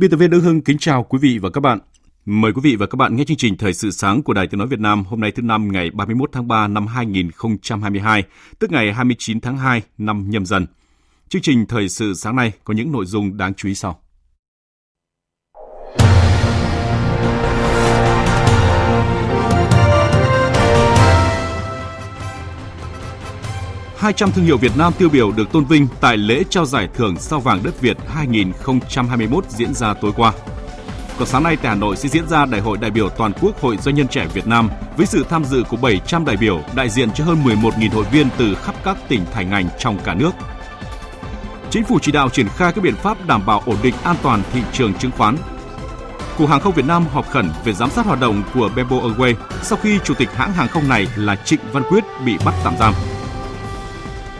Biên tập viên Đức Hưng kính chào quý vị và các bạn. Mời quý vị và các bạn nghe chương trình Thời sự sáng của Đài Tiếng Nói Việt Nam hôm nay thứ năm ngày 31 tháng 3 năm 2022, tức ngày 29 tháng 2 năm nhâm dần. Chương trình Thời sự sáng nay có những nội dung đáng chú ý sau. 200 thương hiệu Việt Nam tiêu biểu được tôn vinh tại lễ trao giải thưởng Sao vàng đất Việt 2021 diễn ra tối qua. Còn sáng nay tại Hà Nội sẽ diễn ra Đại hội đại biểu toàn quốc Hội Doanh nhân trẻ Việt Nam với sự tham dự của 700 đại biểu, đại diện cho hơn 11.000 hội viên từ khắp các tỉnh, thành, ngành trong cả nước. Chính phủ chỉ đạo triển khai các biện pháp đảm bảo ổn định an toàn thị trường chứng khoán. Cục Hàng không Việt Nam họp khẩn về giám sát hoạt động của Bamboo Airways sau khi chủ tịch hãng hàng không này là Trịnh Văn Quyết bị bắt tạm giam.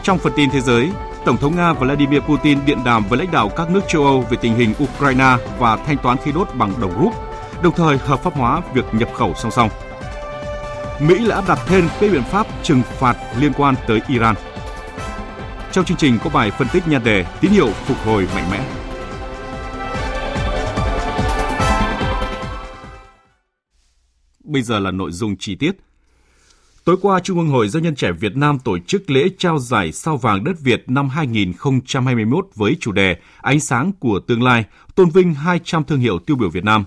Trong phần tin thế giới, Tổng thống Nga Vladimir Putin điện đàm với lãnh đạo các nước châu Âu về tình hình Ukraine và thanh toán khí đốt bằng đồng rúp, đồng thời hợp pháp hóa việc nhập khẩu song song. Mỹ đã áp đặt thêm các biện pháp trừng phạt liên quan tới Iran. Trong chương trình có bài phân tích nhan đề tín hiệu phục hồi mạnh mẽ. Bây giờ là nội dung chi tiết – Tối qua, Trung ương Hội Doanh nhân trẻ Việt Nam tổ chức lễ trao giải sao vàng đất Việt năm 2021 với chủ đề Ánh sáng của tương lai, tôn vinh 200 thương hiệu tiêu biểu Việt Nam.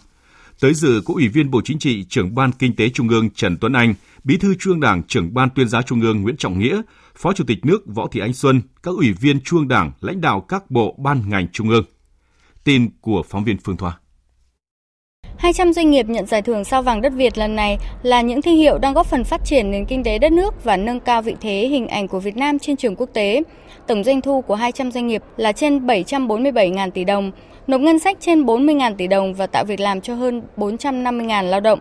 Tới dự có Ủy viên Bộ Chính trị, trưởng Ban Kinh tế Trung ương Trần Tuấn Anh, Bí thư Trung ương Đảng, trưởng Ban Tuyên giáo Trung ương Nguyễn Trọng Nghĩa, Phó Chủ tịch nước Võ Thị Ánh Xuân, các ủy viên Trung ương Đảng, lãnh đạo các bộ ban ngành Trung ương. Tin của phóng viên Phương Thoa. 200 doanh nghiệp nhận giải thưởng sao vàng đất Việt lần này là những thương hiệu đang góp phần phát triển nền kinh tế đất nước và nâng cao vị thế hình ảnh của Việt Nam trên trường quốc tế. Tổng doanh thu của 200 doanh nghiệp là trên 747.000 tỷ đồng, nộp ngân sách trên 40.000 tỷ đồng và tạo việc làm cho hơn 450.000 lao động.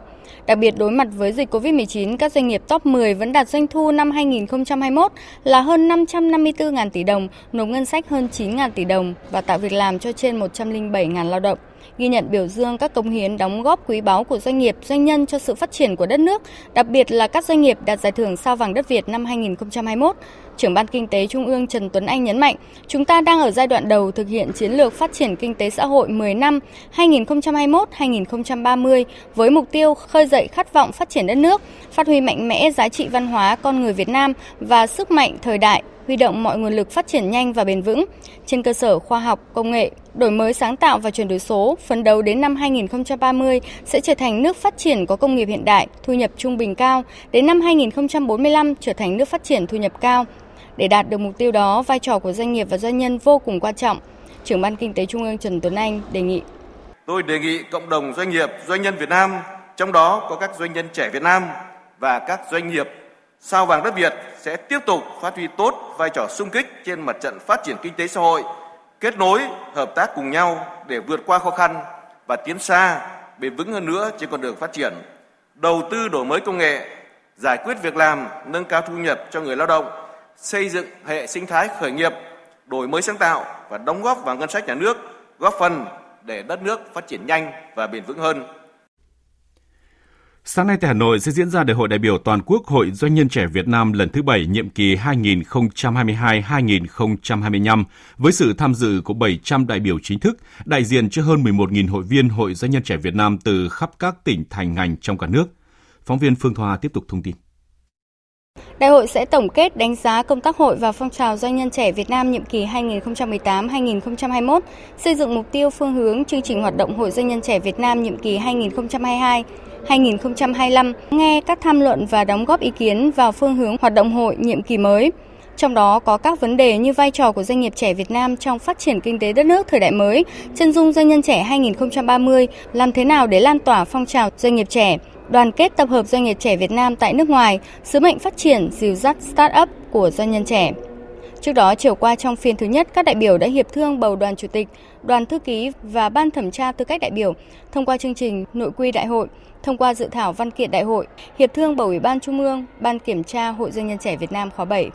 Đặc biệt đối mặt với dịch COVID-19, các doanh nghiệp top 10 vẫn đạt doanh thu năm 2021 là hơn 554.000 tỷ đồng, nộp ngân sách hơn 9.000 tỷ đồng và tạo việc làm cho trên 107.000 lao động ghi nhận biểu dương các công hiến đóng góp quý báu của doanh nghiệp, doanh nhân cho sự phát triển của đất nước, đặc biệt là các doanh nghiệp đạt giải thưởng sao vàng đất Việt năm 2021. Trưởng ban Kinh tế Trung ương Trần Tuấn Anh nhấn mạnh, chúng ta đang ở giai đoạn đầu thực hiện chiến lược phát triển kinh tế xã hội 10 năm 2021-2030 với mục tiêu khơi dậy khát vọng phát triển đất nước, phát huy mạnh mẽ giá trị văn hóa con người Việt Nam và sức mạnh thời đại huy động mọi nguồn lực phát triển nhanh và bền vững trên cơ sở khoa học, công nghệ, đổi mới sáng tạo và chuyển đổi số, phấn đấu đến năm 2030 sẽ trở thành nước phát triển có công nghiệp hiện đại, thu nhập trung bình cao, đến năm 2045 trở thành nước phát triển thu nhập cao. Để đạt được mục tiêu đó, vai trò của doanh nghiệp và doanh nhân vô cùng quan trọng. Trưởng ban Kinh tế Trung ương Trần Tuấn Anh đề nghị. Tôi đề nghị cộng đồng doanh nghiệp, doanh nhân Việt Nam, trong đó có các doanh nhân trẻ Việt Nam và các doanh nghiệp sao vàng đất Việt sẽ tiếp tục phát huy tốt vai trò sung kích trên mặt trận phát triển kinh tế xã hội, kết nối, hợp tác cùng nhau để vượt qua khó khăn và tiến xa, bền vững hơn nữa trên con đường phát triển. Đầu tư đổi mới công nghệ, giải quyết việc làm, nâng cao thu nhập cho người lao động, xây dựng hệ sinh thái khởi nghiệp, đổi mới sáng tạo và đóng góp vào ngân sách nhà nước, góp phần để đất nước phát triển nhanh và bền vững hơn. Sáng nay tại Hà Nội sẽ diễn ra Đại hội đại biểu toàn quốc Hội Doanh nhân trẻ Việt Nam lần thứ 7 nhiệm kỳ 2022-2025 với sự tham dự của 700 đại biểu chính thức, đại diện cho hơn 11.000 hội viên Hội Doanh nhân trẻ Việt Nam từ khắp các tỉnh thành ngành trong cả nước. Phóng viên Phương Thoa tiếp tục thông tin. Đại hội sẽ tổng kết đánh giá công tác hội và phong trào doanh nhân trẻ Việt Nam nhiệm kỳ 2018-2021, xây dựng mục tiêu phương hướng chương trình hoạt động Hội doanh nhân trẻ Việt Nam nhiệm kỳ 2022 2025, nghe các tham luận và đóng góp ý kiến vào phương hướng hoạt động hội nhiệm kỳ mới. Trong đó có các vấn đề như vai trò của doanh nghiệp trẻ Việt Nam trong phát triển kinh tế đất nước thời đại mới, chân dung doanh nhân trẻ 2030, làm thế nào để lan tỏa phong trào doanh nghiệp trẻ, đoàn kết tập hợp doanh nghiệp trẻ Việt Nam tại nước ngoài, sứ mệnh phát triển dìu dắt start-up của doanh nhân trẻ. Trước đó, chiều qua trong phiên thứ nhất, các đại biểu đã hiệp thương bầu đoàn chủ tịch, đoàn thư ký và ban thẩm tra tư cách đại biểu thông qua chương trình nội quy đại hội, thông qua dự thảo văn kiện đại hội, hiệp thương bầu Ủy ban Trung ương, ban kiểm tra Hội Doanh nhân trẻ Việt Nam khóa 7.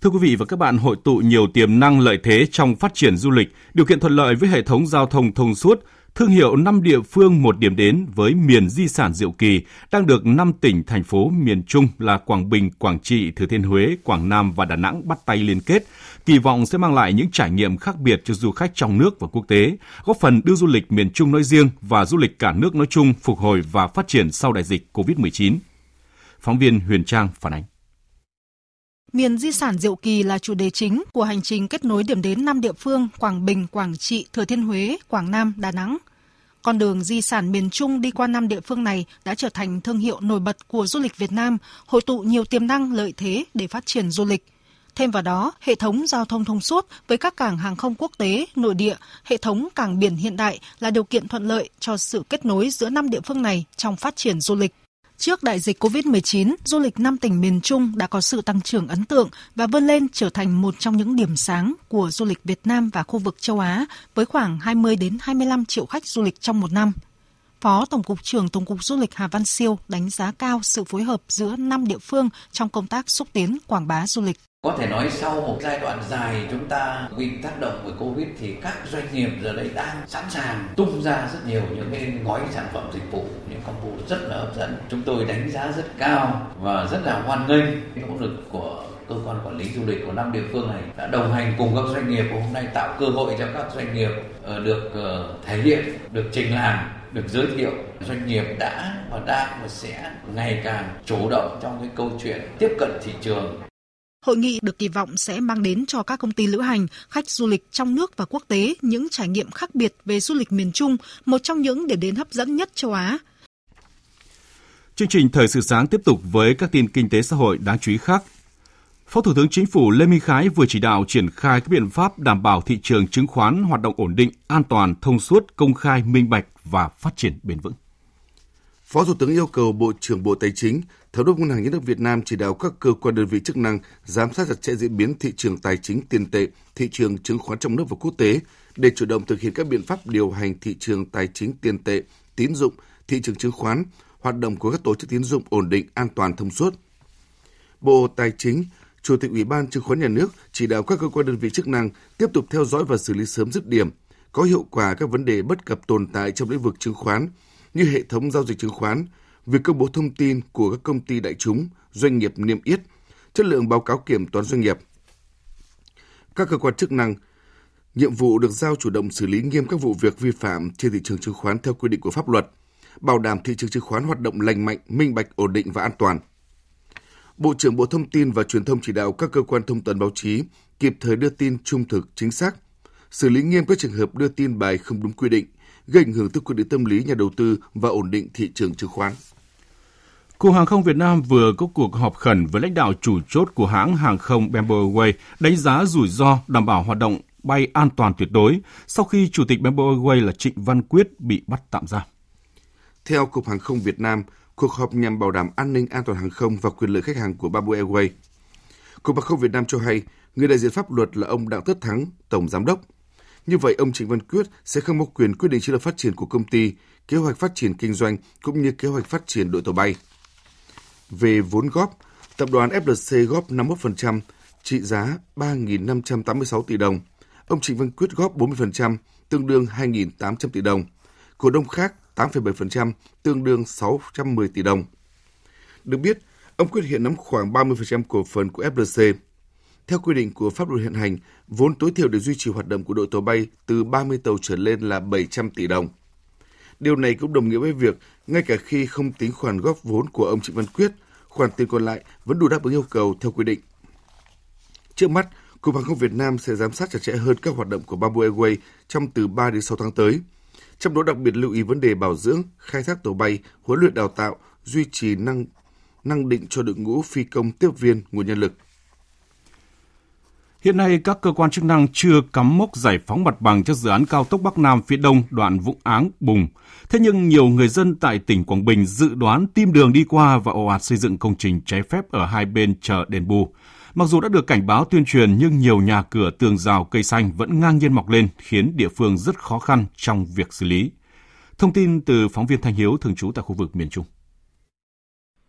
Thưa quý vị và các bạn, hội tụ nhiều tiềm năng lợi thế trong phát triển du lịch, điều kiện thuận lợi với hệ thống giao thông thông suốt, thương hiệu 5 địa phương một điểm đến với miền di sản Diệu Kỳ đang được 5 tỉnh, thành phố miền Trung là Quảng Bình, Quảng Trị, Thừa Thiên Huế, Quảng Nam và Đà Nẵng bắt tay liên kết, kỳ vọng sẽ mang lại những trải nghiệm khác biệt cho du khách trong nước và quốc tế, góp phần đưa du lịch miền Trung nói riêng và du lịch cả nước nói chung phục hồi và phát triển sau đại dịch COVID-19. Phóng viên Huyền Trang phản ánh. Miền di sản Diệu Kỳ là chủ đề chính của hành trình kết nối điểm đến 5 địa phương Quảng Bình, Quảng Trị, Thừa Thiên Huế, Quảng Nam, Đà Nẵng. Con đường di sản miền Trung đi qua năm địa phương này đã trở thành thương hiệu nổi bật của du lịch Việt Nam, hội tụ nhiều tiềm năng lợi thế để phát triển du lịch. Thêm vào đó, hệ thống giao thông thông suốt với các cảng hàng không quốc tế, nội địa, hệ thống cảng biển hiện đại là điều kiện thuận lợi cho sự kết nối giữa năm địa phương này trong phát triển du lịch. Trước đại dịch COVID-19, du lịch năm tỉnh miền Trung đã có sự tăng trưởng ấn tượng và vươn lên trở thành một trong những điểm sáng của du lịch Việt Nam và khu vực châu Á với khoảng 20 đến 25 triệu khách du lịch trong một năm. Phó Tổng cục trưởng Tổng cục Du lịch Hà Văn Siêu đánh giá cao sự phối hợp giữa năm địa phương trong công tác xúc tiến quảng bá du lịch. Có thể nói sau một giai đoạn dài chúng ta bị tác động bởi Covid thì các doanh nghiệp giờ đây đang sẵn sàng tung ra rất nhiều những cái gói sản phẩm dịch vụ, những công cụ rất là hấp dẫn. Chúng tôi đánh giá rất cao và rất là hoan nghênh nỗ lực của cơ quan quản lý du lịch của năm địa phương này đã đồng hành cùng các doanh nghiệp hôm nay tạo cơ hội cho các doanh nghiệp ờ, được ờ, thể hiện, được trình làm được giới thiệu doanh nghiệp đã và đang và sẽ ngày càng chủ động trong cái câu chuyện tiếp cận thị trường Hội nghị được kỳ vọng sẽ mang đến cho các công ty lữ hành, khách du lịch trong nước và quốc tế những trải nghiệm khác biệt về du lịch miền Trung, một trong những điểm đến hấp dẫn nhất châu Á. Chương trình Thời sự sáng tiếp tục với các tin kinh tế xã hội đáng chú ý khác. Phó Thủ tướng Chính phủ Lê Minh Khái vừa chỉ đạo triển khai các biện pháp đảm bảo thị trường chứng khoán hoạt động ổn định, an toàn, thông suốt, công khai, minh bạch và phát triển bền vững. Phó Thủ tướng yêu cầu Bộ trưởng Bộ Tài chính, Thống đốc Ngân hàng Nhà nước Việt Nam chỉ đạo các cơ quan đơn vị chức năng giám sát chặt chẽ diễn biến thị trường tài chính tiền tệ, thị trường chứng khoán trong nước và quốc tế để chủ động thực hiện các biện pháp điều hành thị trường tài chính tiền tệ, tín dụng, thị trường chứng khoán, hoạt động của các tổ chức tín dụng ổn định, an toàn, thông suốt. Bộ Tài chính, Chủ tịch Ủy ban Chứng khoán Nhà nước chỉ đạo các cơ quan đơn vị chức năng tiếp tục theo dõi và xử lý sớm dứt điểm, có hiệu quả các vấn đề bất cập tồn tại trong lĩnh vực chứng khoán như hệ thống giao dịch chứng khoán, việc công bố thông tin của các công ty đại chúng, doanh nghiệp niêm yết, chất lượng báo cáo kiểm toán doanh nghiệp. Các cơ quan chức năng nhiệm vụ được giao chủ động xử lý nghiêm các vụ việc vi phạm trên thị trường chứng khoán theo quy định của pháp luật, bảo đảm thị trường chứng khoán hoạt động lành mạnh, minh bạch, ổn định và an toàn. Bộ trưởng Bộ Thông tin và Truyền thông chỉ đạo các cơ quan thông tấn báo chí kịp thời đưa tin trung thực, chính xác, xử lý nghiêm các trường hợp đưa tin bài không đúng quy định, gây ảnh hưởng tới quyết định tâm lý nhà đầu tư và ổn định thị trường chứng khoán. Cục Hàng không Việt Nam vừa có cuộc họp khẩn với lãnh đạo chủ chốt của hãng hàng không Bamboo Airways đánh giá rủi ro đảm bảo hoạt động bay an toàn tuyệt đối sau khi Chủ tịch Bamboo Airways là Trịnh Văn Quyết bị bắt tạm giam. Theo Cục Hàng không Việt Nam, cuộc họp nhằm bảo đảm an ninh an toàn hàng không và quyền lợi khách hàng của Bamboo Airways. Cục Hàng không Việt Nam cho hay, người đại diện pháp luật là ông Đặng Tất Thắng, Tổng Giám đốc, như vậy, ông Trịnh Văn Quyết sẽ không có quyền quyết định chiến lược phát triển của công ty, kế hoạch phát triển kinh doanh cũng như kế hoạch phát triển đội tàu bay. Về vốn góp, tập đoàn FLC góp 51%, trị giá 3.586 tỷ đồng. Ông Trịnh Văn Quyết góp 40%, tương đương 2.800 tỷ đồng. Cổ đông khác 8,7%, tương đương 610 tỷ đồng. Được biết, ông Quyết hiện nắm khoảng 30% cổ phần của FLC. Theo quy định của pháp luật hiện hành, vốn tối thiểu để duy trì hoạt động của đội tàu bay từ 30 tàu trở lên là 700 tỷ đồng. Điều này cũng đồng nghĩa với việc, ngay cả khi không tính khoản góp vốn của ông Trịnh Văn Quyết, khoản tiền còn lại vẫn đủ đáp ứng yêu cầu theo quy định. Trước mắt, Cục Hàng không Việt Nam sẽ giám sát chặt chẽ hơn các hoạt động của Bamboo Airways trong từ 3 đến 6 tháng tới. Trong đó đặc biệt lưu ý vấn đề bảo dưỡng, khai thác tàu bay, huấn luyện đào tạo, duy trì năng năng định cho đội ngũ phi công tiếp viên nguồn nhân lực. Hiện nay, các cơ quan chức năng chưa cắm mốc giải phóng mặt bằng cho dự án cao tốc Bắc Nam phía Đông đoạn Vũng Áng – Bùng. Thế nhưng nhiều người dân tại tỉnh Quảng Bình dự đoán tim đường đi qua và ồ ạt xây dựng công trình trái phép ở hai bên chợ đền bù. Mặc dù đã được cảnh báo tuyên truyền nhưng nhiều nhà cửa tường rào cây xanh vẫn ngang nhiên mọc lên khiến địa phương rất khó khăn trong việc xử lý. Thông tin từ phóng viên Thanh Hiếu thường trú tại khu vực miền Trung.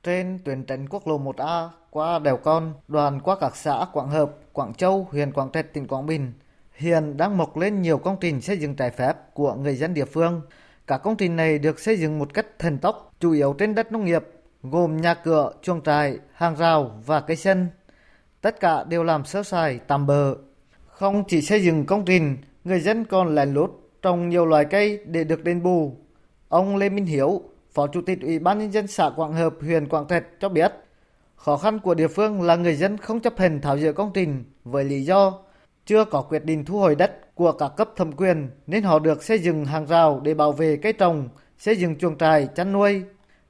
Trên tuyến tránh quốc lộ 1A qua đèo Con, đoàn qua các xã Quảng Hợp, Quảng Châu, huyện Quảng Trạch, tỉnh Quảng Bình, hiện đang mọc lên nhiều công trình xây dựng trái phép của người dân địa phương. Các công trình này được xây dựng một cách thần tốc, chủ yếu trên đất nông nghiệp, gồm nhà cửa, chuồng trại, hàng rào và cây sân. Tất cả đều làm sơ sài, tạm bờ. Không chỉ xây dựng công trình, người dân còn lén lút trồng nhiều loài cây để được đền bù. Ông Lê Minh Hiếu, Phó Chủ tịch Ủy ban Nhân dân xã Quảng Hợp, huyện Quảng Trạch cho biết, khó khăn của địa phương là người dân không chấp hành tháo dỡ công trình với lý do chưa có quyết định thu hồi đất của các cấp thẩm quyền nên họ được xây dựng hàng rào để bảo vệ cây trồng, xây dựng chuồng trại, chăn nuôi.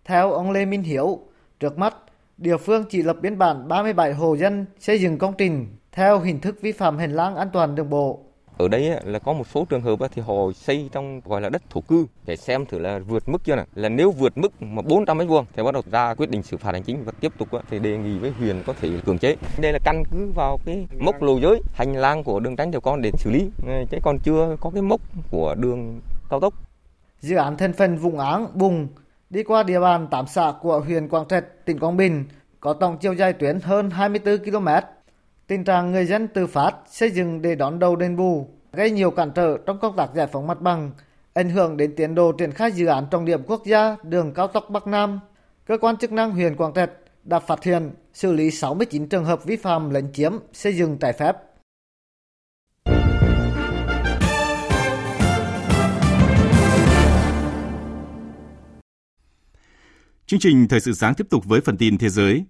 Theo ông Lê Minh Hiếu, trước mắt, địa phương chỉ lập biên bản 37 hộ dân xây dựng công trình theo hình thức vi phạm hành lang an toàn đường bộ ở đây là có một số trường hợp thì họ xây trong gọi là đất thổ cư để xem thử là vượt mức chưa này. Là nếu vượt mức mà 400 mét vuông thì bắt đầu ra quyết định xử phạt hành chính và tiếp tục thì đề nghị với huyện có thể cưỡng chế. Đây là căn cứ vào cái mốc lô giới hành lang của đường tránh đều con để xử lý. Ờ, Chứ còn chưa có cái mốc của đường cao tốc. Dự án thành phần vùng áng bùng đi qua địa bàn tám xã của huyện Quảng Trạch, tỉnh Quảng Bình có tổng chiều dài tuyến hơn 24 km Tình trạng người dân tự phát xây dựng để đón đầu đền bù gây nhiều cản trở trong công tác giải phóng mặt bằng, ảnh hưởng đến tiến độ triển khai dự án trọng điểm quốc gia đường cao tốc Bắc Nam. Cơ quan chức năng huyện Quảng Trạch đã phát hiện xử lý 69 trường hợp vi phạm lấn chiếm xây dựng trái phép. Chương trình Thời sự sáng tiếp tục với phần tin thế giới.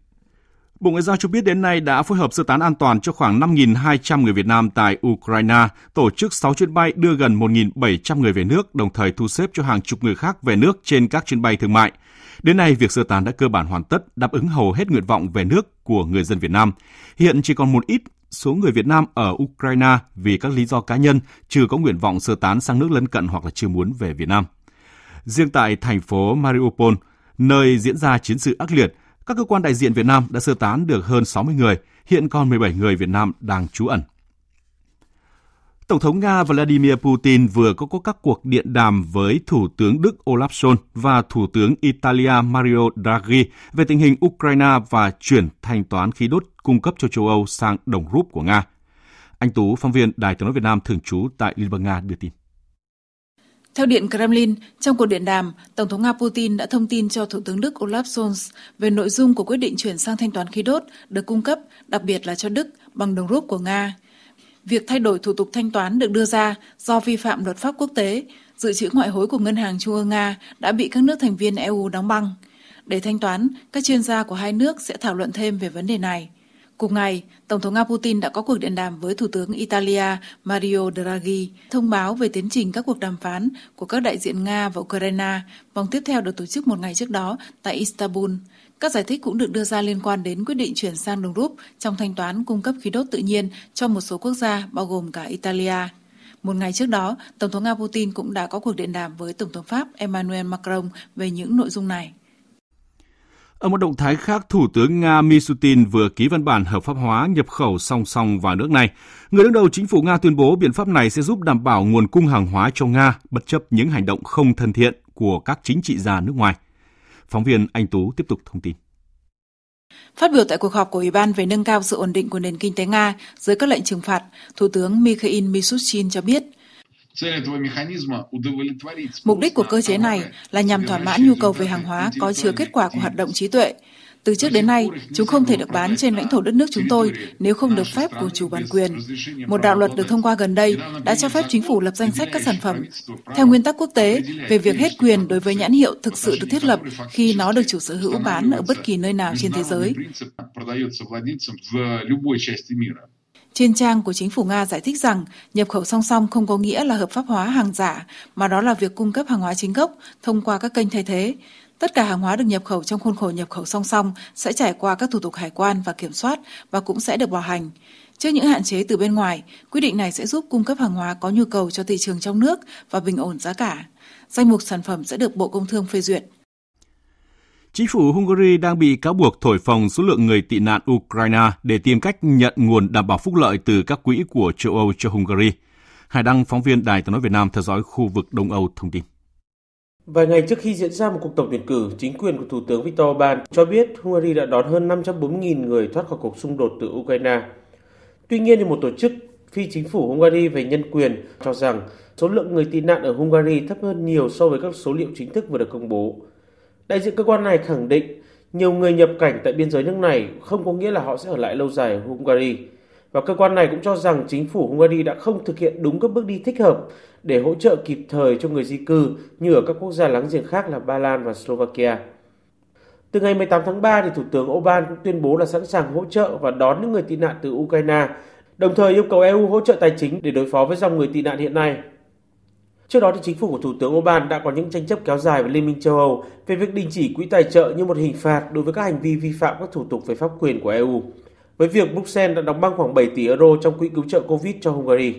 Bộ Ngoại giao cho biết đến nay đã phối hợp sơ tán an toàn cho khoảng 5.200 người Việt Nam tại Ukraine, tổ chức 6 chuyến bay đưa gần 1.700 người về nước, đồng thời thu xếp cho hàng chục người khác về nước trên các chuyến bay thương mại. Đến nay, việc sơ tán đã cơ bản hoàn tất, đáp ứng hầu hết nguyện vọng về nước của người dân Việt Nam. Hiện chỉ còn một ít số người Việt Nam ở Ukraine vì các lý do cá nhân chưa có nguyện vọng sơ tán sang nước lân cận hoặc là chưa muốn về Việt Nam. Riêng tại thành phố Mariupol, nơi diễn ra chiến sự ác liệt, các cơ quan đại diện Việt Nam đã sơ tán được hơn 60 người, hiện còn 17 người Việt Nam đang trú ẩn. Tổng thống Nga Vladimir Putin vừa có các cuộc điện đàm với Thủ tướng Đức Olaf Scholz và Thủ tướng Italia Mario Draghi về tình hình Ukraine và chuyển thanh toán khí đốt cung cấp cho châu Âu sang đồng rúp của Nga. Anh Tú, phóng viên Đài tiếng nói Việt Nam thường trú tại Liên bang Nga đưa tin. Theo Điện Kremlin, trong cuộc điện đàm, Tổng thống Nga Putin đã thông tin cho Thủ tướng Đức Olaf Scholz về nội dung của quyết định chuyển sang thanh toán khí đốt được cung cấp, đặc biệt là cho Đức, bằng đồng rúp của Nga. Việc thay đổi thủ tục thanh toán được đưa ra do vi phạm luật pháp quốc tế, dự trữ ngoại hối của Ngân hàng Trung ương Nga đã bị các nước thành viên EU đóng băng. Để thanh toán, các chuyên gia của hai nước sẽ thảo luận thêm về vấn đề này. Cùng ngày, Tổng thống Nga Putin đã có cuộc điện đàm với Thủ tướng Italia Mario Draghi, thông báo về tiến trình các cuộc đàm phán của các đại diện Nga và Ukraine. Vòng tiếp theo được tổ chức một ngày trước đó tại Istanbul. Các giải thích cũng được đưa ra liên quan đến quyết định chuyển sang đồng rúp trong thanh toán cung cấp khí đốt tự nhiên cho một số quốc gia, bao gồm cả Italia. Một ngày trước đó, Tổng thống Nga Putin cũng đã có cuộc điện đàm với Tổng thống Pháp Emmanuel Macron về những nội dung này. Ở một động thái khác, Thủ tướng Nga Misutin vừa ký văn bản hợp pháp hóa nhập khẩu song song vào nước này. Người đứng đầu chính phủ Nga tuyên bố biện pháp này sẽ giúp đảm bảo nguồn cung hàng hóa cho Nga, bất chấp những hành động không thân thiện của các chính trị gia nước ngoài. Phóng viên Anh Tú tiếp tục thông tin. Phát biểu tại cuộc họp của Ủy ban về nâng cao sự ổn định của nền kinh tế Nga dưới các lệnh trừng phạt, Thủ tướng Mikhail Mishustin cho biết – Mục đích của cơ chế này là nhằm thỏa mãn nhu cầu về hàng hóa có chứa kết quả của hoạt động trí tuệ. Từ trước đến nay, chúng không thể được bán trên lãnh thổ đất nước chúng tôi nếu không được phép của chủ bản quyền. Một đạo luật được thông qua gần đây đã cho phép chính phủ lập danh sách các sản phẩm. Theo nguyên tắc quốc tế về việc hết quyền đối với nhãn hiệu thực sự được thiết lập khi nó được chủ sở hữu bán ở bất kỳ nơi nào trên thế giới. Trên trang của chính phủ Nga giải thích rằng nhập khẩu song song không có nghĩa là hợp pháp hóa hàng giả, mà đó là việc cung cấp hàng hóa chính gốc thông qua các kênh thay thế. Tất cả hàng hóa được nhập khẩu trong khuôn khổ nhập khẩu song song sẽ trải qua các thủ tục hải quan và kiểm soát và cũng sẽ được bảo hành. Trước những hạn chế từ bên ngoài, quyết định này sẽ giúp cung cấp hàng hóa có nhu cầu cho thị trường trong nước và bình ổn giá cả. Danh mục sản phẩm sẽ được Bộ Công Thương phê duyệt. Chính phủ Hungary đang bị cáo buộc thổi phồng số lượng người tị nạn Ukraine để tìm cách nhận nguồn đảm bảo phúc lợi từ các quỹ của châu Âu cho Hungary. Hải Đăng, phóng viên Đài tiếng nói Việt Nam theo dõi khu vực Đông Âu thông tin. Vài ngày trước khi diễn ra một cuộc tổng tuyển cử, chính quyền của Thủ tướng Viktor Orbán cho biết Hungary đã đón hơn 540.000 người thoát khỏi cuộc xung đột từ Ukraine. Tuy nhiên, thì một tổ chức phi chính phủ Hungary về nhân quyền cho rằng số lượng người tị nạn ở Hungary thấp hơn nhiều so với các số liệu chính thức vừa được công bố. Đại diện cơ quan này khẳng định nhiều người nhập cảnh tại biên giới nước này không có nghĩa là họ sẽ ở lại lâu dài ở Hungary. Và cơ quan này cũng cho rằng chính phủ Hungary đã không thực hiện đúng các bước đi thích hợp để hỗ trợ kịp thời cho người di cư như ở các quốc gia láng giềng khác là Ba Lan và Slovakia. Từ ngày 18 tháng 3 thì Thủ tướng Orbán cũng tuyên bố là sẵn sàng hỗ trợ và đón những người tị nạn từ Ukraine, đồng thời yêu cầu EU hỗ trợ tài chính để đối phó với dòng người tị nạn hiện nay. Trước đó thì chính phủ của Thủ tướng Orbán đã có những tranh chấp kéo dài với Liên minh châu Âu về việc đình chỉ quỹ tài trợ như một hình phạt đối với các hành vi vi phạm các thủ tục về pháp quyền của EU. Với việc Bruxelles đã đóng băng khoảng 7 tỷ euro trong quỹ cứu trợ Covid cho Hungary.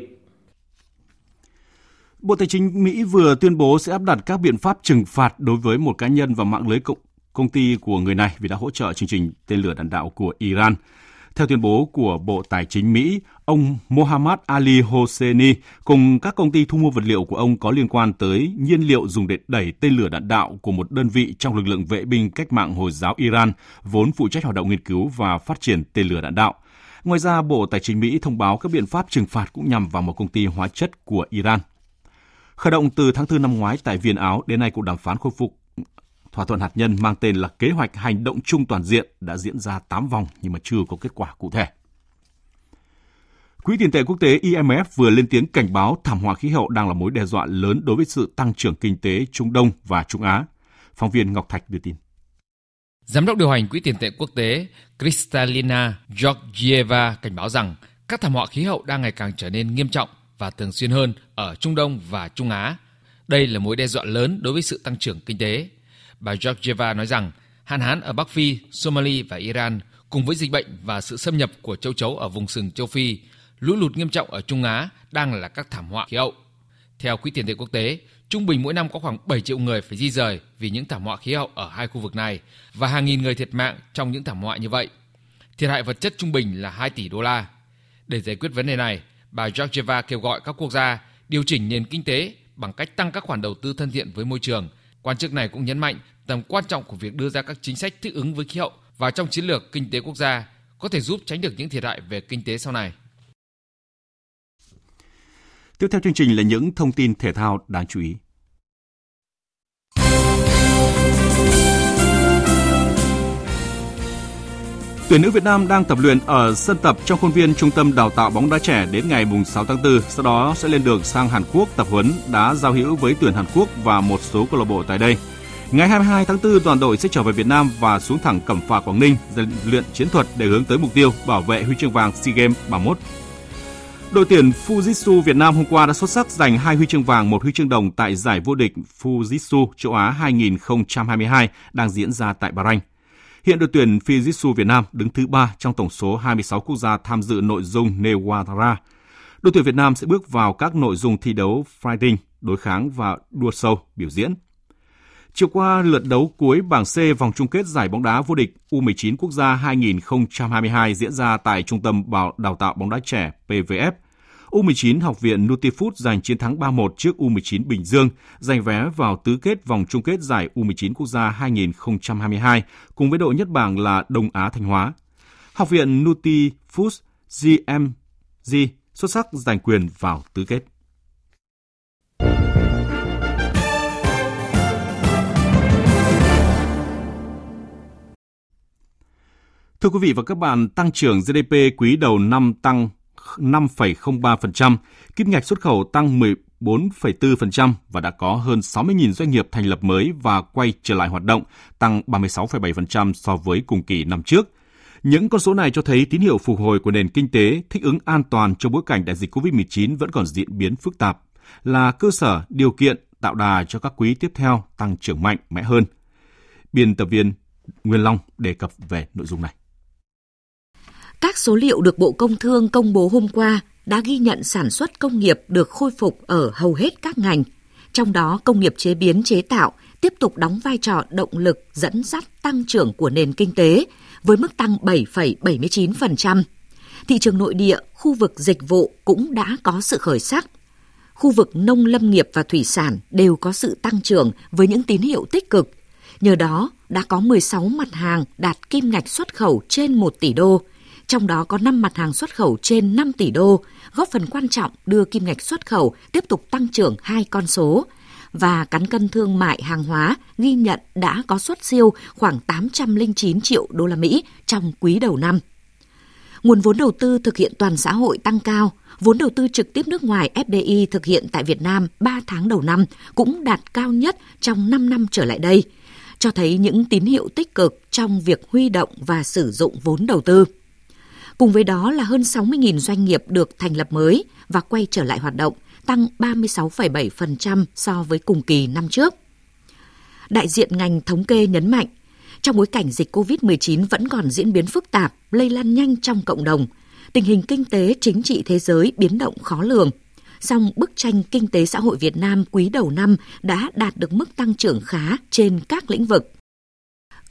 Bộ Tài chính Mỹ vừa tuyên bố sẽ áp đặt các biện pháp trừng phạt đối với một cá nhân và mạng lưới cộng công ty của người này vì đã hỗ trợ chương trình tên lửa đạn đạo của Iran. Theo tuyên bố của Bộ Tài chính Mỹ, ông Mohammad Ali Hosseini cùng các công ty thu mua vật liệu của ông có liên quan tới nhiên liệu dùng để đẩy tên lửa đạn đạo của một đơn vị trong lực lượng vệ binh cách mạng Hồi giáo Iran, vốn phụ trách hoạt động nghiên cứu và phát triển tên lửa đạn đạo. Ngoài ra, Bộ Tài chính Mỹ thông báo các biện pháp trừng phạt cũng nhằm vào một công ty hóa chất của Iran. Khởi động từ tháng 4 năm ngoái tại Viên Áo, đến nay cuộc đàm phán khôi phục thỏa thuận hạt nhân mang tên là Kế hoạch hành động chung toàn diện đã diễn ra 8 vòng nhưng mà chưa có kết quả cụ thể. Quỹ tiền tệ quốc tế IMF vừa lên tiếng cảnh báo thảm họa khí hậu đang là mối đe dọa lớn đối với sự tăng trưởng kinh tế Trung Đông và Trung Á. Phóng viên Ngọc Thạch đưa tin. Giám đốc điều hành Quỹ tiền tệ quốc tế Kristalina Georgieva cảnh báo rằng các thảm họa khí hậu đang ngày càng trở nên nghiêm trọng và thường xuyên hơn ở Trung Đông và Trung Á. Đây là mối đe dọa lớn đối với sự tăng trưởng kinh tế. Bà Georgieva nói rằng hạn hán ở Bắc Phi, Somalia và Iran cùng với dịch bệnh và sự xâm nhập của châu chấu ở vùng sừng châu Phi, lũ lụt nghiêm trọng ở Trung Á đang là các thảm họa khí hậu. Theo Quỹ tiền tệ quốc tế, trung bình mỗi năm có khoảng 7 triệu người phải di rời vì những thảm họa khí hậu ở hai khu vực này và hàng nghìn người thiệt mạng trong những thảm họa như vậy. Thiệt hại vật chất trung bình là 2 tỷ đô la. Để giải quyết vấn đề này, bà Georgieva kêu gọi các quốc gia điều chỉnh nền kinh tế bằng cách tăng các khoản đầu tư thân thiện với môi trường. Quan chức này cũng nhấn mạnh tầm quan trọng của việc đưa ra các chính sách thích ứng với khí hậu và trong chiến lược kinh tế quốc gia có thể giúp tránh được những thiệt hại về kinh tế sau này. Tiếp theo chương trình là những thông tin thể thao đáng chú ý. Tuyển nữ Việt Nam đang tập luyện ở sân tập trong khuôn viên Trung tâm Đào tạo bóng đá trẻ đến ngày 6 tháng 4, sau đó sẽ lên đường sang Hàn Quốc tập huấn đá giao hữu với tuyển Hàn Quốc và một số câu lạc bộ tại đây. Ngày 22 tháng 4, toàn đội sẽ trở về Việt Nam và xuống thẳng Cẩm Phả Quảng Ninh để luyện chiến thuật để hướng tới mục tiêu bảo vệ huy chương vàng SEA Games 31. Đội tuyển Fujitsu Việt Nam hôm qua đã xuất sắc giành hai huy chương vàng, một huy chương đồng tại giải vô địch Fujitsu châu Á 2022 đang diễn ra tại Bahrain. Hiện đội tuyển Fujitsu Việt Nam đứng thứ ba trong tổng số 26 quốc gia tham dự nội dung Newara. Đội tuyển Việt Nam sẽ bước vào các nội dung thi đấu fighting, đối kháng và đua sâu, biểu diễn. Chiều qua, lượt đấu cuối bảng C vòng chung kết giải bóng đá vô địch U19 quốc gia 2022 diễn ra tại Trung tâm Đào tạo bóng đá trẻ PVF. U19 Học viện Nutifood giành chiến thắng 3-1 trước U19 Bình Dương, giành vé vào tứ kết vòng chung kết giải U19 quốc gia 2022 cùng với đội nhất bảng là Đông Á Thanh Hóa. Học viện Nutifood GMG xuất sắc giành quyền vào tứ kết. Thưa quý vị và các bạn, tăng trưởng GDP quý đầu năm tăng 5,03%, kim ngạch xuất khẩu tăng 14,4% và đã có hơn 60.000 doanh nghiệp thành lập mới và quay trở lại hoạt động, tăng 36,7% so với cùng kỳ năm trước. Những con số này cho thấy tín hiệu phục hồi của nền kinh tế thích ứng an toàn trong bối cảnh đại dịch COVID-19 vẫn còn diễn biến phức tạp, là cơ sở điều kiện tạo đà cho các quý tiếp theo tăng trưởng mạnh mẽ hơn. Biên tập viên Nguyên Long đề cập về nội dung này. Các số liệu được Bộ Công Thương công bố hôm qua đã ghi nhận sản xuất công nghiệp được khôi phục ở hầu hết các ngành. Trong đó, công nghiệp chế biến chế tạo tiếp tục đóng vai trò động lực dẫn dắt tăng trưởng của nền kinh tế với mức tăng 7,79%. Thị trường nội địa, khu vực dịch vụ cũng đã có sự khởi sắc. Khu vực nông lâm nghiệp và thủy sản đều có sự tăng trưởng với những tín hiệu tích cực. Nhờ đó, đã có 16 mặt hàng đạt kim ngạch xuất khẩu trên 1 tỷ đô, trong đó có 5 mặt hàng xuất khẩu trên 5 tỷ đô, góp phần quan trọng đưa kim ngạch xuất khẩu tiếp tục tăng trưởng hai con số và cán cân thương mại hàng hóa ghi nhận đã có xuất siêu khoảng 809 triệu đô la Mỹ trong quý đầu năm. Nguồn vốn đầu tư thực hiện toàn xã hội tăng cao, vốn đầu tư trực tiếp nước ngoài FDI thực hiện tại Việt Nam 3 tháng đầu năm cũng đạt cao nhất trong 5 năm trở lại đây, cho thấy những tín hiệu tích cực trong việc huy động và sử dụng vốn đầu tư. Cùng với đó là hơn 60.000 doanh nghiệp được thành lập mới và quay trở lại hoạt động, tăng 36,7% so với cùng kỳ năm trước. Đại diện ngành thống kê nhấn mạnh, trong bối cảnh dịch COVID-19 vẫn còn diễn biến phức tạp, lây lan nhanh trong cộng đồng, tình hình kinh tế chính trị thế giới biến động khó lường. Song bức tranh kinh tế xã hội Việt Nam quý đầu năm đã đạt được mức tăng trưởng khá trên các lĩnh vực.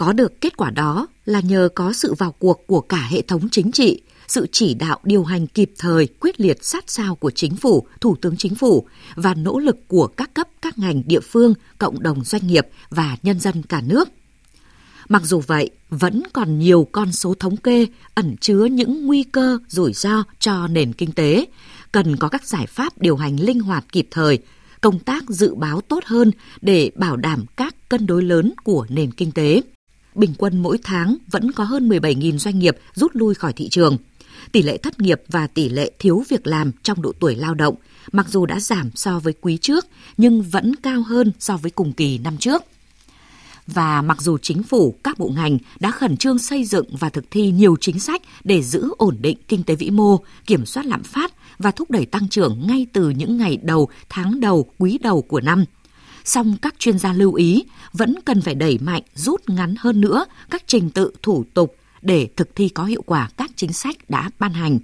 Có được kết quả đó là nhờ có sự vào cuộc của cả hệ thống chính trị, sự chỉ đạo điều hành kịp thời, quyết liệt sát sao của chính phủ, thủ tướng chính phủ và nỗ lực của các cấp các ngành địa phương, cộng đồng doanh nghiệp và nhân dân cả nước. Mặc dù vậy, vẫn còn nhiều con số thống kê ẩn chứa những nguy cơ rủi ro cho nền kinh tế, cần có các giải pháp điều hành linh hoạt kịp thời, công tác dự báo tốt hơn để bảo đảm các cân đối lớn của nền kinh tế. Bình quân mỗi tháng vẫn có hơn 17.000 doanh nghiệp rút lui khỏi thị trường. Tỷ lệ thất nghiệp và tỷ lệ thiếu việc làm trong độ tuổi lao động mặc dù đã giảm so với quý trước nhưng vẫn cao hơn so với cùng kỳ năm trước. Và mặc dù chính phủ, các bộ ngành đã khẩn trương xây dựng và thực thi nhiều chính sách để giữ ổn định kinh tế vĩ mô, kiểm soát lạm phát và thúc đẩy tăng trưởng ngay từ những ngày đầu, tháng đầu, quý đầu của năm – song các chuyên gia lưu ý vẫn cần phải đẩy mạnh rút ngắn hơn nữa các trình tự thủ tục để thực thi có hiệu quả các chính sách đã ban hành.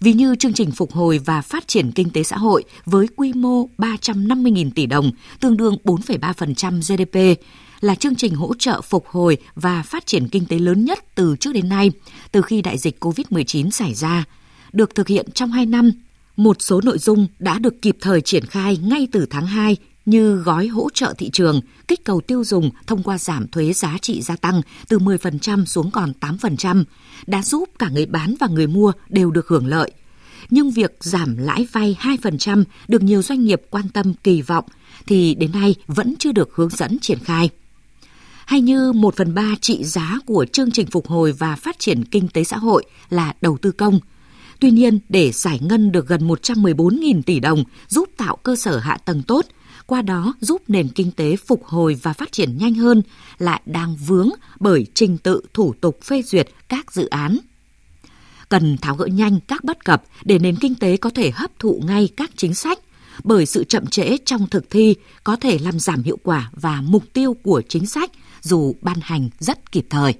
Vì như chương trình phục hồi và phát triển kinh tế xã hội với quy mô 350.000 tỷ đồng, tương đương 4,3% GDP, là chương trình hỗ trợ phục hồi và phát triển kinh tế lớn nhất từ trước đến nay, từ khi đại dịch COVID-19 xảy ra, được thực hiện trong 2 năm. Một số nội dung đã được kịp thời triển khai ngay từ tháng 2 như gói hỗ trợ thị trường, kích cầu tiêu dùng thông qua giảm thuế giá trị gia tăng từ 10% xuống còn 8%, đã giúp cả người bán và người mua đều được hưởng lợi. Nhưng việc giảm lãi vay 2% được nhiều doanh nghiệp quan tâm kỳ vọng thì đến nay vẫn chưa được hướng dẫn triển khai. Hay như 1 phần 3 trị giá của chương trình phục hồi và phát triển kinh tế xã hội là đầu tư công – Tuy nhiên, để giải ngân được gần 114.000 tỷ đồng giúp tạo cơ sở hạ tầng tốt, qua đó giúp nền kinh tế phục hồi và phát triển nhanh hơn lại đang vướng bởi trình tự thủ tục phê duyệt các dự án. Cần tháo gỡ nhanh các bất cập để nền kinh tế có thể hấp thụ ngay các chính sách, bởi sự chậm trễ trong thực thi có thể làm giảm hiệu quả và mục tiêu của chính sách dù ban hành rất kịp thời.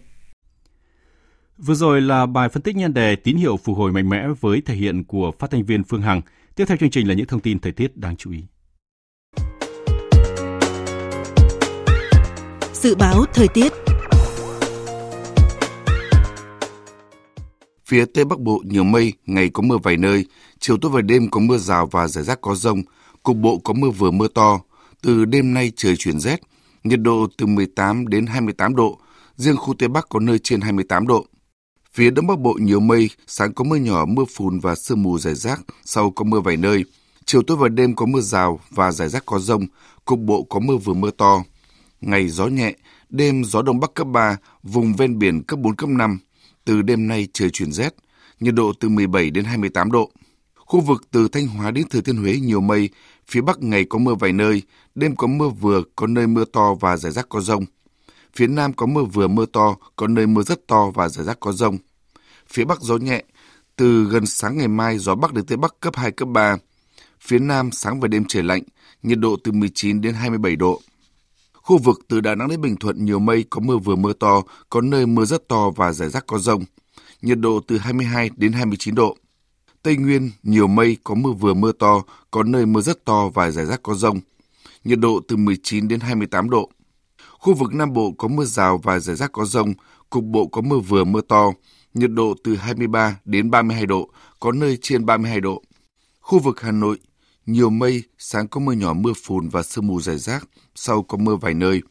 Vừa rồi là bài phân tích nhân đề tín hiệu phục hồi mạnh mẽ với thể hiện của phát thanh viên Phương Hằng. Tiếp theo chương trình là những thông tin thời tiết đáng chú ý. Dự báo thời tiết Phía Tây Bắc Bộ nhiều mây, ngày có mưa vài nơi, chiều tối và đêm có mưa rào và rải rác có rông, cục bộ có mưa vừa mưa to. Từ đêm nay trời chuyển rét, nhiệt độ từ 18 đến 28 độ, riêng khu Tây Bắc có nơi trên 28 độ. Phía Đông Bắc Bộ nhiều mây, sáng có mưa nhỏ, mưa phùn và sương mù rải rác, sau có mưa vài nơi. Chiều tối và đêm có mưa rào và rải rác có rông, cục bộ có mưa vừa mưa to. Ngày gió nhẹ, đêm gió đông bắc cấp 3, vùng ven biển cấp 4, cấp 5. Từ đêm nay trời chuyển rét, nhiệt độ từ 17 đến 28 độ. Khu vực từ Thanh Hóa đến Thừa Thiên Huế nhiều mây, phía Bắc ngày có mưa vài nơi, đêm có mưa vừa, có nơi mưa to và rải rác có rông. Phía Nam có mưa vừa mưa to, có nơi mưa rất to và rải rác có rông. Phía Bắc gió nhẹ, từ gần sáng ngày mai gió Bắc đến Tây Bắc cấp 2, cấp 3. Phía Nam sáng và đêm trời lạnh, nhiệt độ từ 19 đến 27 độ. Khu vực từ Đà Nẵng đến Bình Thuận nhiều mây, có mưa vừa mưa to, có nơi mưa rất to và rải rác có rông. nhiệt độ từ 22 đến 29 độ. Tây Nguyên nhiều mây, có mưa vừa mưa to, có nơi mưa rất to và rải rác có rông. Nhiệt độ từ 19 đến 28 độ. Khu vực Nam Bộ có mưa rào và rải rác có rông, cục bộ có mưa vừa mưa to, nhiệt độ từ 23 đến 32 độ, có nơi trên 32 độ. Khu vực Hà Nội, nhiều mây, sáng có mưa nhỏ mưa phùn và sương mù rải rác, sau có mưa vài nơi.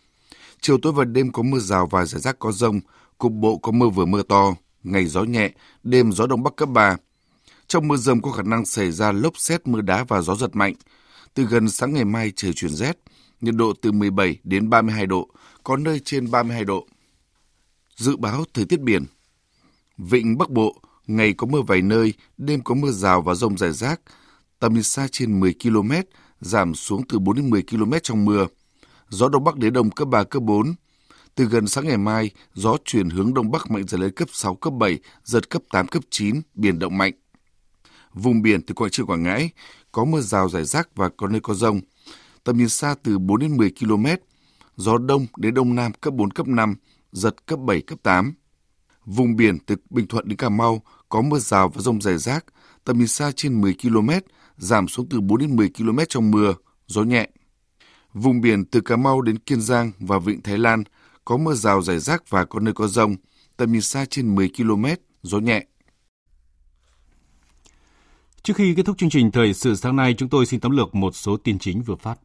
Chiều tối và đêm có mưa rào và rải rác có rông, cục bộ có mưa vừa mưa to, ngày gió nhẹ, đêm gió đông bắc cấp 3. Trong mưa rông có khả năng xảy ra lốc xét mưa đá và gió giật mạnh. Từ gần sáng ngày mai trời chuyển rét, nhiệt độ từ 17 đến 32 độ, có nơi trên 32 độ. Dự báo thời tiết biển Vịnh Bắc Bộ, ngày có mưa vài nơi, đêm có mưa rào và rông rải rác, tầm nhìn xa trên 10 km, giảm xuống từ 4 đến 10 km trong mưa. Gió Đông Bắc đến Đông cấp 3, cấp 4. Từ gần sáng ngày mai, gió chuyển hướng Đông Bắc mạnh dần lên cấp 6, cấp 7, giật cấp 8, cấp 9, biển động mạnh. Vùng biển từ Quảng Trị Quảng Ngãi có mưa rào rải rác và có nơi có rông. Tầm nhìn xa từ 4 đến 10 km, gió đông đến đông nam cấp 4, cấp 5, giật cấp 7, cấp 8. Vùng biển từ Bình Thuận đến Cà Mau có mưa rào và rông rải rác, tầm nhìn xa trên 10 km, giảm xuống từ 4 đến 10 km trong mưa, gió nhẹ. Vùng biển từ Cà Mau đến Kiên Giang và Vịnh Thái Lan có mưa rào rải rác và có nơi có rông, tầm nhìn xa trên 10 km, gió nhẹ. Trước khi kết thúc chương trình thời sự sáng nay, chúng tôi xin tóm lược một số tin chính vừa phát.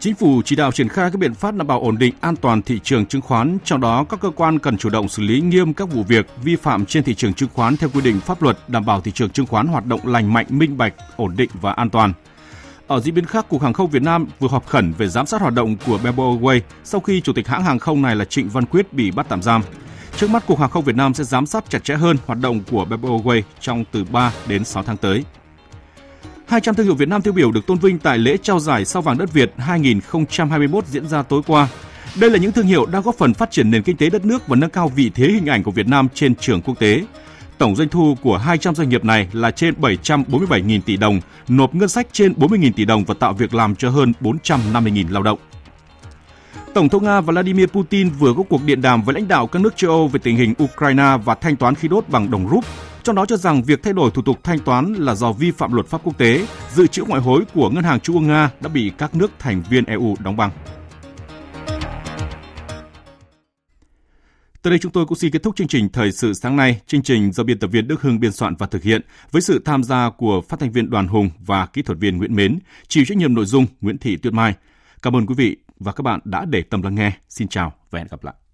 Chính phủ chỉ đạo triển khai các biện pháp đảm bảo ổn định an toàn thị trường chứng khoán, trong đó các cơ quan cần chủ động xử lý nghiêm các vụ việc vi phạm trên thị trường chứng khoán theo quy định pháp luật, đảm bảo thị trường chứng khoán hoạt động lành mạnh, minh bạch, ổn định và an toàn. Ở diễn biến khác, Cục Hàng không Việt Nam vừa họp khẩn về giám sát hoạt động của Bamboo Airways sau khi chủ tịch hãng hàng không này là Trịnh Văn Quyết bị bắt tạm giam. Trước mắt, Cục Hàng không Việt Nam sẽ giám sát chặt chẽ hơn hoạt động của Bamboo Airways trong từ 3 đến 6 tháng tới. 200 thương hiệu Việt Nam tiêu biểu được tôn vinh tại lễ trao giải sao vàng đất Việt 2021 diễn ra tối qua. Đây là những thương hiệu đang góp phần phát triển nền kinh tế đất nước và nâng cao vị thế hình ảnh của Việt Nam trên trường quốc tế. Tổng doanh thu của 200 doanh nghiệp này là trên 747.000 tỷ đồng, nộp ngân sách trên 40.000 tỷ đồng và tạo việc làm cho hơn 450.000 lao động. Tổng thống Nga Vladimir Putin vừa có cuộc điện đàm với lãnh đạo các nước châu Âu về tình hình Ukraine và thanh toán khí đốt bằng đồng rúp trong đó cho rằng việc thay đổi thủ tục thanh toán là do vi phạm luật pháp quốc tế, dự trữ ngoại hối của Ngân hàng Trung ương Nga đã bị các nước thành viên EU đóng băng. Tới đây chúng tôi cũng xin kết thúc chương trình Thời sự sáng nay. Chương trình do biên tập viên Đức Hưng biên soạn và thực hiện với sự tham gia của phát thanh viên Đoàn Hùng và kỹ thuật viên Nguyễn Mến, chịu trách nhiệm nội dung Nguyễn Thị Tuyết Mai. Cảm ơn quý vị và các bạn đã để tâm lắng nghe. Xin chào và hẹn gặp lại.